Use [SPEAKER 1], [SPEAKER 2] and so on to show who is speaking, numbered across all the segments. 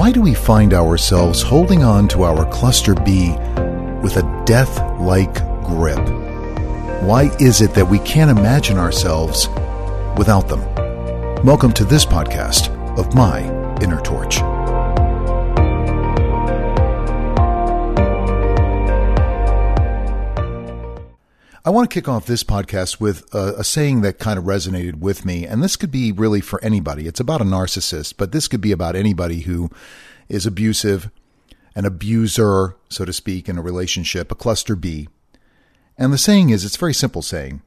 [SPEAKER 1] Why do we find ourselves holding on to our cluster B with a death like grip? Why is it that we can't imagine ourselves without them? Welcome to this podcast of My Inner Torch. I want to kick off this podcast with a, a, saying that kind of resonated with me. And this could be really for anybody. It's about a narcissist, but this could be about anybody who is abusive, an abuser, so to speak, in a relationship, a cluster B. And the saying is it's a very simple saying.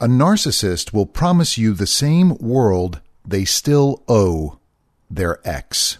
[SPEAKER 1] A narcissist will promise you the same world they still owe their ex.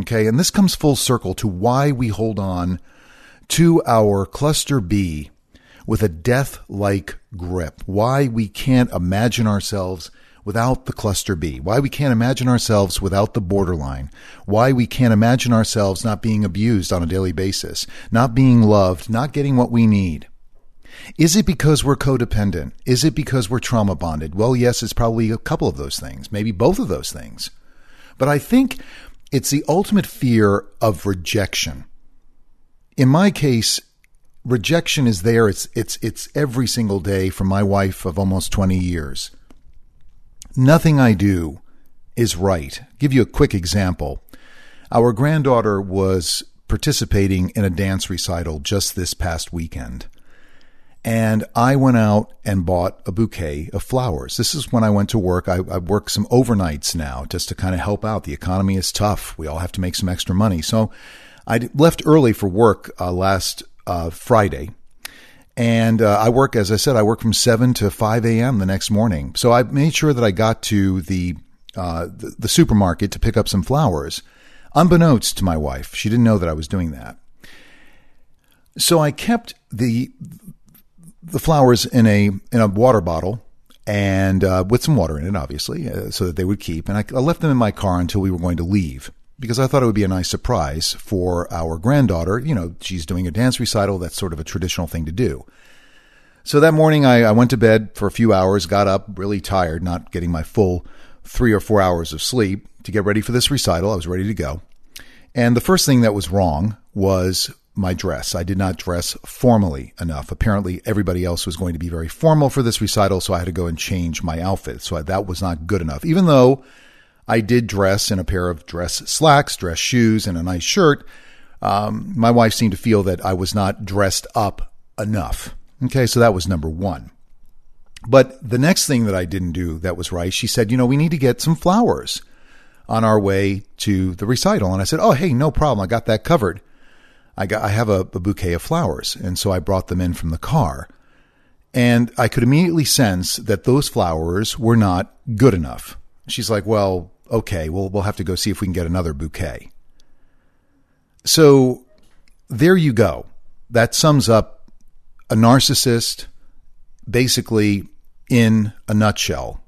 [SPEAKER 1] Okay. And this comes full circle to why we hold on to our cluster B with a death like grip. Why we can't imagine ourselves without the cluster B. Why we can't imagine ourselves without the borderline. Why we can't imagine ourselves not being abused on a daily basis, not being loved, not getting what we need. Is it because we're codependent? Is it because we're trauma bonded? Well, yes, it's probably a couple of those things, maybe both of those things. But I think it's the ultimate fear of rejection. In my case, rejection is there. It's it's it's every single day from my wife of almost 20 years. Nothing I do is right. I'll give you a quick example. Our granddaughter was participating in a dance recital just this past weekend. And I went out and bought a bouquet of flowers. This is when I went to work. I, I work some overnights now just to kind of help out. The economy is tough. We all have to make some extra money. So I left early for work uh, last uh, Friday. And uh, I work, as I said, I work from 7 to 5 a.m. the next morning. So I made sure that I got to the, uh, the, the supermarket to pick up some flowers, unbeknownst to my wife. She didn't know that I was doing that. So I kept the the flowers in a in a water bottle and uh, with some water in it, obviously, uh, so that they would keep. And I, I left them in my car until we were going to leave because I thought it would be a nice surprise for our granddaughter. You know, she's doing a dance recital. That's sort of a traditional thing to do. So that morning, I, I, went to bed for a few hours, got up really tired, not getting my full three or four hours of sleep to get ready for this recital. I was ready to go. And the first thing that was wrong was my dress. I did not dress formally enough. Apparently, everybody else was going to be very formal for this recital, so I had to go and change my outfit. So that was not good enough, even though I did dress in a pair of dress slacks, dress shoes, and a nice shirt. Um, my wife seemed to feel that I was not dressed up enough. Okay, so that was number one. But the next thing that I didn't do that was right, she said, you know, we need to get some flowers on our way to the recital. And I said, oh, hey, no problem. I got that covered. I got, I have a, a bouquet of flowers. And so I brought them in from the car. And I could immediately sense that those flowers were not good enough. She's like, well, okay, well, we'll have to go see if we can get another bouquet. So there you go. That sums up a narcissist basically in a nutshell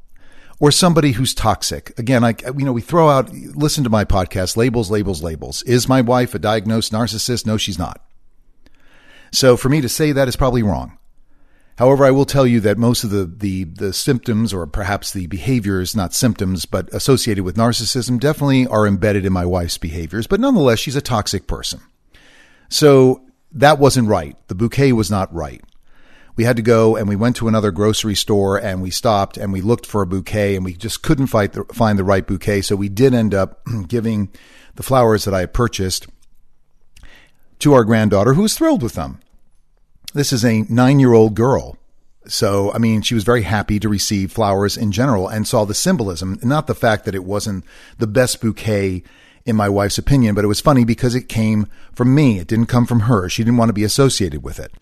[SPEAKER 1] or somebody who's toxic. Again, I, you know, we throw out, listen to my podcast, labels, labels, labels. Is my wife a diagnosed narcissist? No, she's not. So for me to say that is probably wrong. However, I will tell you that most of the, the, the symptoms or perhaps the behaviors, not symptoms, but associated with narcissism definitely are embedded in my wife's behaviors. But nonetheless, she's a toxic person. So that wasn't right. The bouquet was not right. We had to go and we went to another grocery store and we stopped and we looked for a bouquet and we just couldn't the, find the right bouquet. So we did end up giving the flowers that I had purchased to our granddaughter who was thrilled with them. This is a nine year old girl. So, I mean, she was very happy to receive flowers in general and saw the symbolism, not the fact that it wasn't the best bouquet in my wife's opinion, but it was funny because it came from me. It didn't come from her. She didn't want to be associated with it.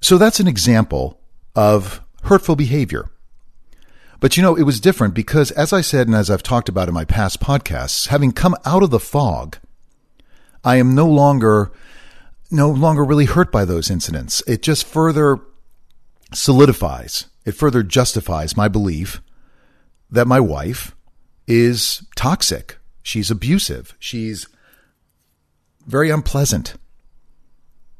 [SPEAKER 1] So that's an example of hurtful behavior. But you know, it was different because as I said, and as I've talked about in my past podcasts, having come out of the fog, I am no longer no longer really hurt by those incidents. It just further solidifies, it further justifies my belief that my wife is toxic. She's abusive. She's very unpleasant.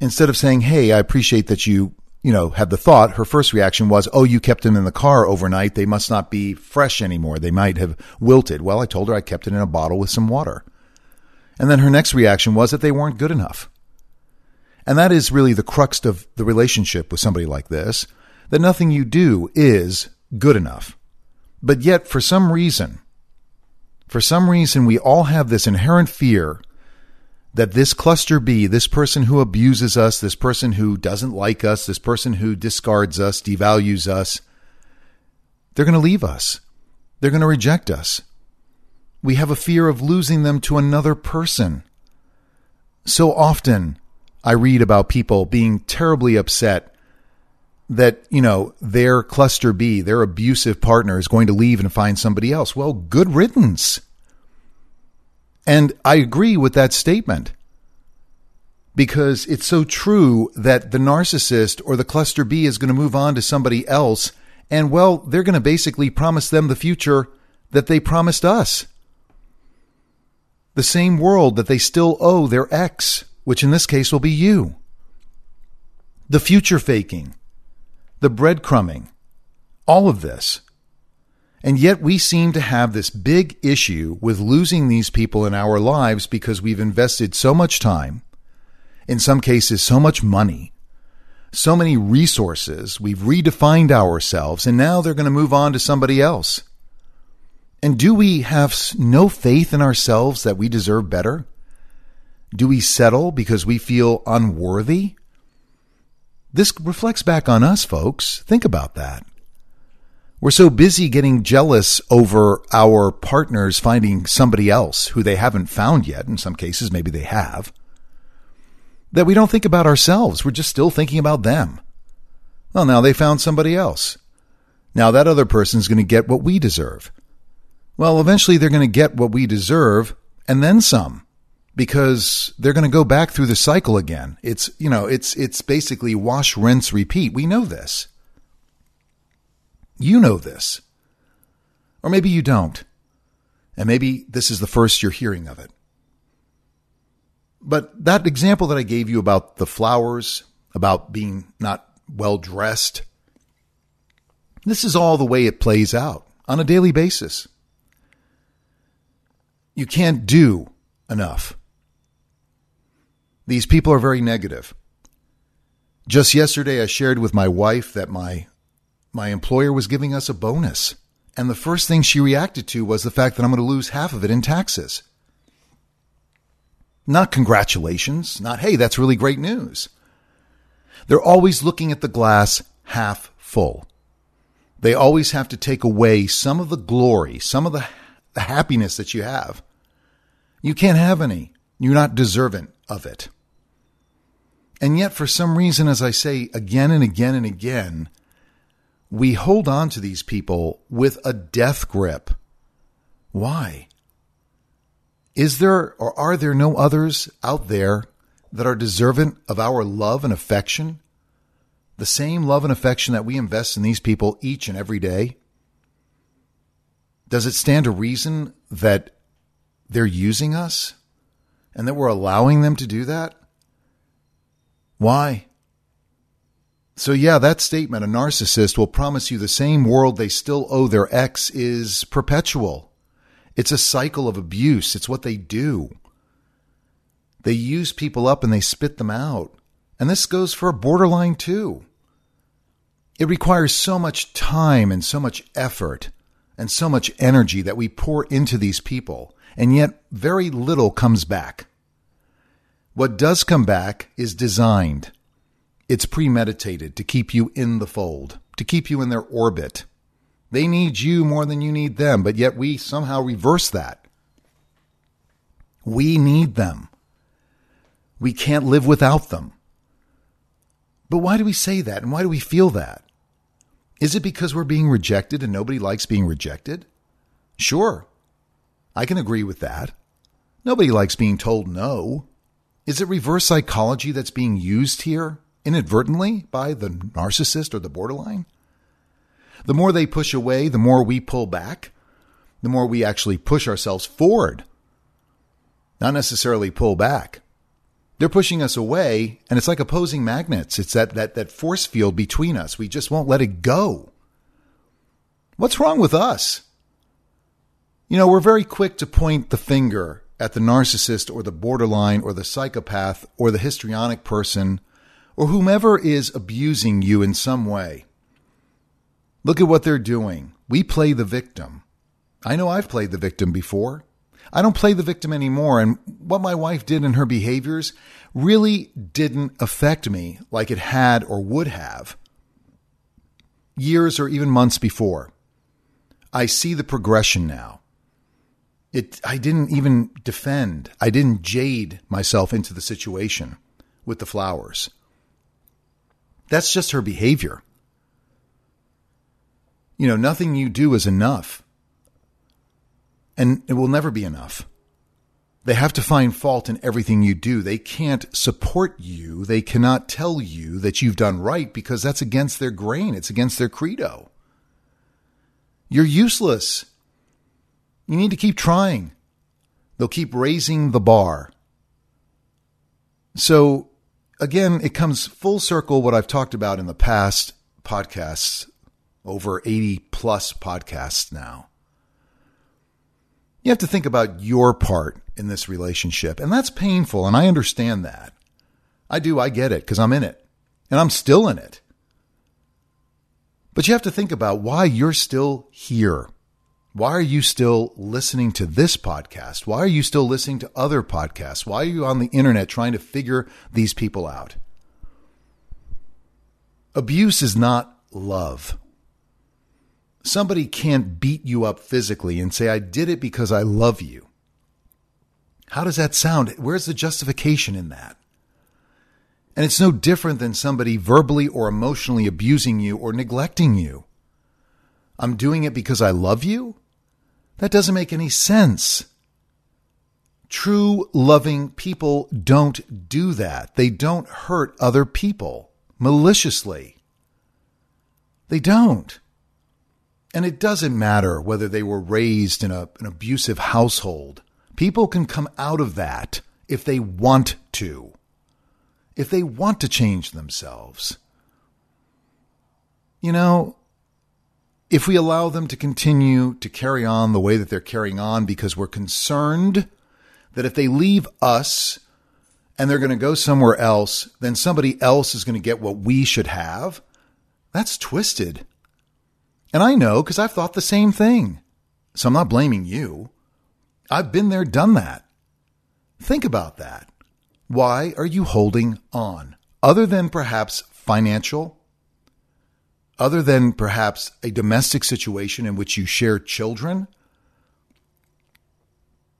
[SPEAKER 1] Instead of saying, Hey, I appreciate that you, you know, had the thought, her first reaction was, Oh, you kept them in the car overnight. They must not be fresh anymore. They might have wilted. Well, I told her I kept it in a bottle with some water. And then her next reaction was that they weren't good enough. And that is really the crux of the relationship with somebody like this that nothing you do is good enough. But yet, for some reason, for some reason, we all have this inherent fear that this cluster B, this person who abuses us, this person who doesn't like us, this person who discards us, devalues us, they're going to leave us. They're going to reject us. We have a fear of losing them to another person. So often I read about people being terribly upset that, you know, their cluster B, their abusive partner is going to leave and find somebody else. Well, good riddance. And I agree with that statement because it's so true that the narcissist or the cluster B is going to move on to somebody else. And well, they're going to basically promise them the future that they promised us. The same world that they still owe their ex, which in this case will be you. The future faking, the breadcrumbing, all of this and yet we seem to have this big issue with losing these people in our lives because we've invested so much time, in some cases, so much money, so many resources. We've redefined ourselves, and now they're going to move on to somebody else. And do we have no faith in ourselves that we deserve better? Do we settle because we feel unworthy? This reflects back on us, folks. Think about that. We're so busy getting jealous over our partners finding somebody else who they haven't found yet. In some cases, maybe they have. That we don't think about ourselves. We're just still thinking about them. Well, now they found somebody else. Now that other person's going to get what we deserve. Well, eventually they're going to get what we deserve and then some because they're going to go back through the cycle again. It's, you know, it's, it's basically wash, rinse, repeat. We know this. You know this. Or maybe you don't. And maybe this is the first you're hearing of it. But that example that I gave you about the flowers, about being not well dressed, this is all the way it plays out on a daily basis. You can't do enough. These people are very negative. Just yesterday, I shared with my wife that my my employer was giving us a bonus. And the first thing she reacted to was the fact that I'm going to lose half of it in taxes. Not congratulations, not, hey, that's really great news. They're always looking at the glass half full. They always have to take away some of the glory, some of the, the happiness that you have. You can't have any. You're not deserving of it. And yet, for some reason, as I say again and again and again, we hold on to these people with a death grip. Why? Is there or are there no others out there that are deserving of our love and affection? The same love and affection that we invest in these people each and every day? Does it stand to reason that they're using us and that we're allowing them to do that? Why? So, yeah, that statement, a narcissist will promise you the same world they still owe their ex, is perpetual. It's a cycle of abuse. It's what they do. They use people up and they spit them out. And this goes for a borderline too. It requires so much time and so much effort and so much energy that we pour into these people, and yet very little comes back. What does come back is designed it's premeditated to keep you in the fold, to keep you in their orbit. They need you more than you need them, but yet we somehow reverse that. We need them. We can't live without them. But why do we say that and why do we feel that? Is it because we're being rejected and nobody likes being rejected? Sure. I can agree with that. Nobody likes being told no. Is it reverse psychology that's being used here? inadvertently by the narcissist or the borderline. The more they push away, the more we pull back, the more we actually push ourselves forward, not necessarily pull back. They're pushing us away, and it's like opposing magnets. It's that, that, that force field between us. We just won't let it go. What's wrong with us? You know, we're very quick to point the finger at the narcissist or the borderline or the psychopath or the histrionic person or whomever is abusing you in some way. Look at what they're doing. We play the victim. I know I've played the victim before. I don't play the victim anymore. And what my wife did in her behaviors really didn't affect me like it had or would have years or even months before. I see the progression now. It, I didn't even defend. I didn't jade myself into the situation with the flowers. That's just her behavior. You know, nothing you do is enough. And it will never be enough. They have to find fault in everything you do. They can't support you. They cannot tell you that you've done right because that's against their grain. It's against their credo. You're useless. You need to keep trying. They'll keep raising the bar. So, again, it comes full circle what I've talked about in the past podcasts, over 80 plus podcasts now. You have to think about your part in this relationship, and that's painful, and I understand that. I do, I get it, because I'm in it, and I'm still in it. But you have to think about why you're still here. Why are you still listening to this podcast? Why are you still listening to other podcasts? Why are you on the internet trying to figure these people out? Abuse is not love. Somebody can't beat you up physically and say, I did it because I love you. How does that sound? Where's the justification in that? And it's no different than somebody verbally or emotionally abusing you or neglecting you. I'm doing it because I love you? That doesn't make any sense. True loving people don't do that. They don't hurt other people maliciously. They don't. And it doesn't matter whether they were raised in a, an abusive household. People can come out of that if they want to, if they want to change themselves. You know, if we allow them to continue to carry on the way that they're carrying on because we're concerned that if they leave us and they're going to go somewhere else, then somebody else is going to get what we should have, that's twisted. And I know because I've thought the same thing. So I'm not blaming you. I've been there, done that. Think about that. Why are you holding on? Other than perhaps financial other than perhaps a domestic situation in which you share children,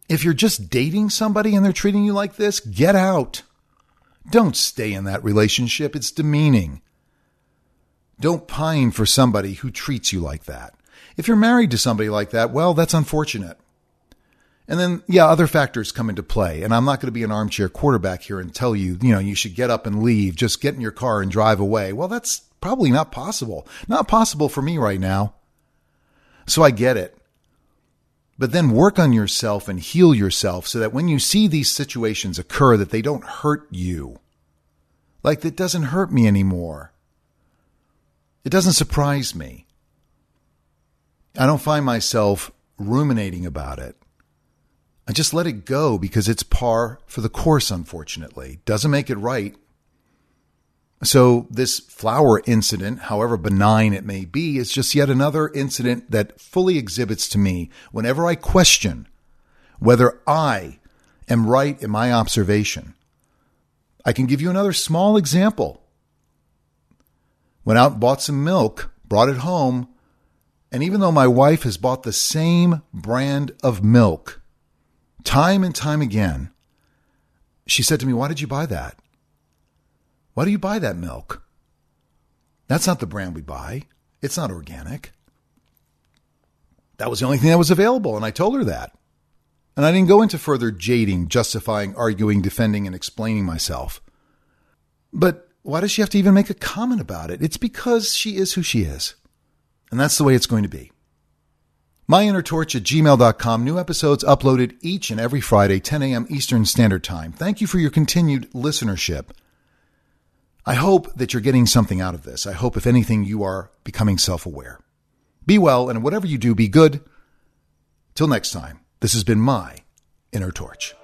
[SPEAKER 1] if you're just dating somebody and they're treating you like this, get out. Don't stay in that relationship. It's demeaning. Don't pine for somebody who treats you like that. If you're married to somebody like that, well, that's unfortunate. And then, yeah, other factors come into play. And I'm not going to be an armchair quarterback here and tell you, you know, you should get up and leave, just get in your car and drive away. Well, that's probably not possible. Not possible for me right now. So I get it. But then work on yourself and heal yourself so that when you see these situations occur that they don't hurt you. Like that doesn't hurt me anymore. It doesn't surprise me. I don't find myself ruminating about it. I just let it go because it's par for the course, unfortunately. Doesn't make it right, so, this flower incident, however benign it may be, is just yet another incident that fully exhibits to me whenever I question whether I am right in my observation. I can give you another small example. Went out and bought some milk, brought it home, and even though my wife has bought the same brand of milk time and time again, she said to me, Why did you buy that? Why do you buy that milk? That's not the brand we buy. It's not organic. That was the only thing that was available, and I told her that. And I didn't go into further jading, justifying, arguing, defending, and explaining myself. But why does she have to even make a comment about it? It's because she is who she is. And that's the way it's going to be. MyInnerTorch at gmail.com. New episodes uploaded each and every Friday, 10 a.m. Eastern Standard Time. Thank you for your continued listenership. I hope that you're getting something out of this. I hope, if anything, you are becoming self aware. Be well, and whatever you do, be good. Till next time, this has been my Inner Torch.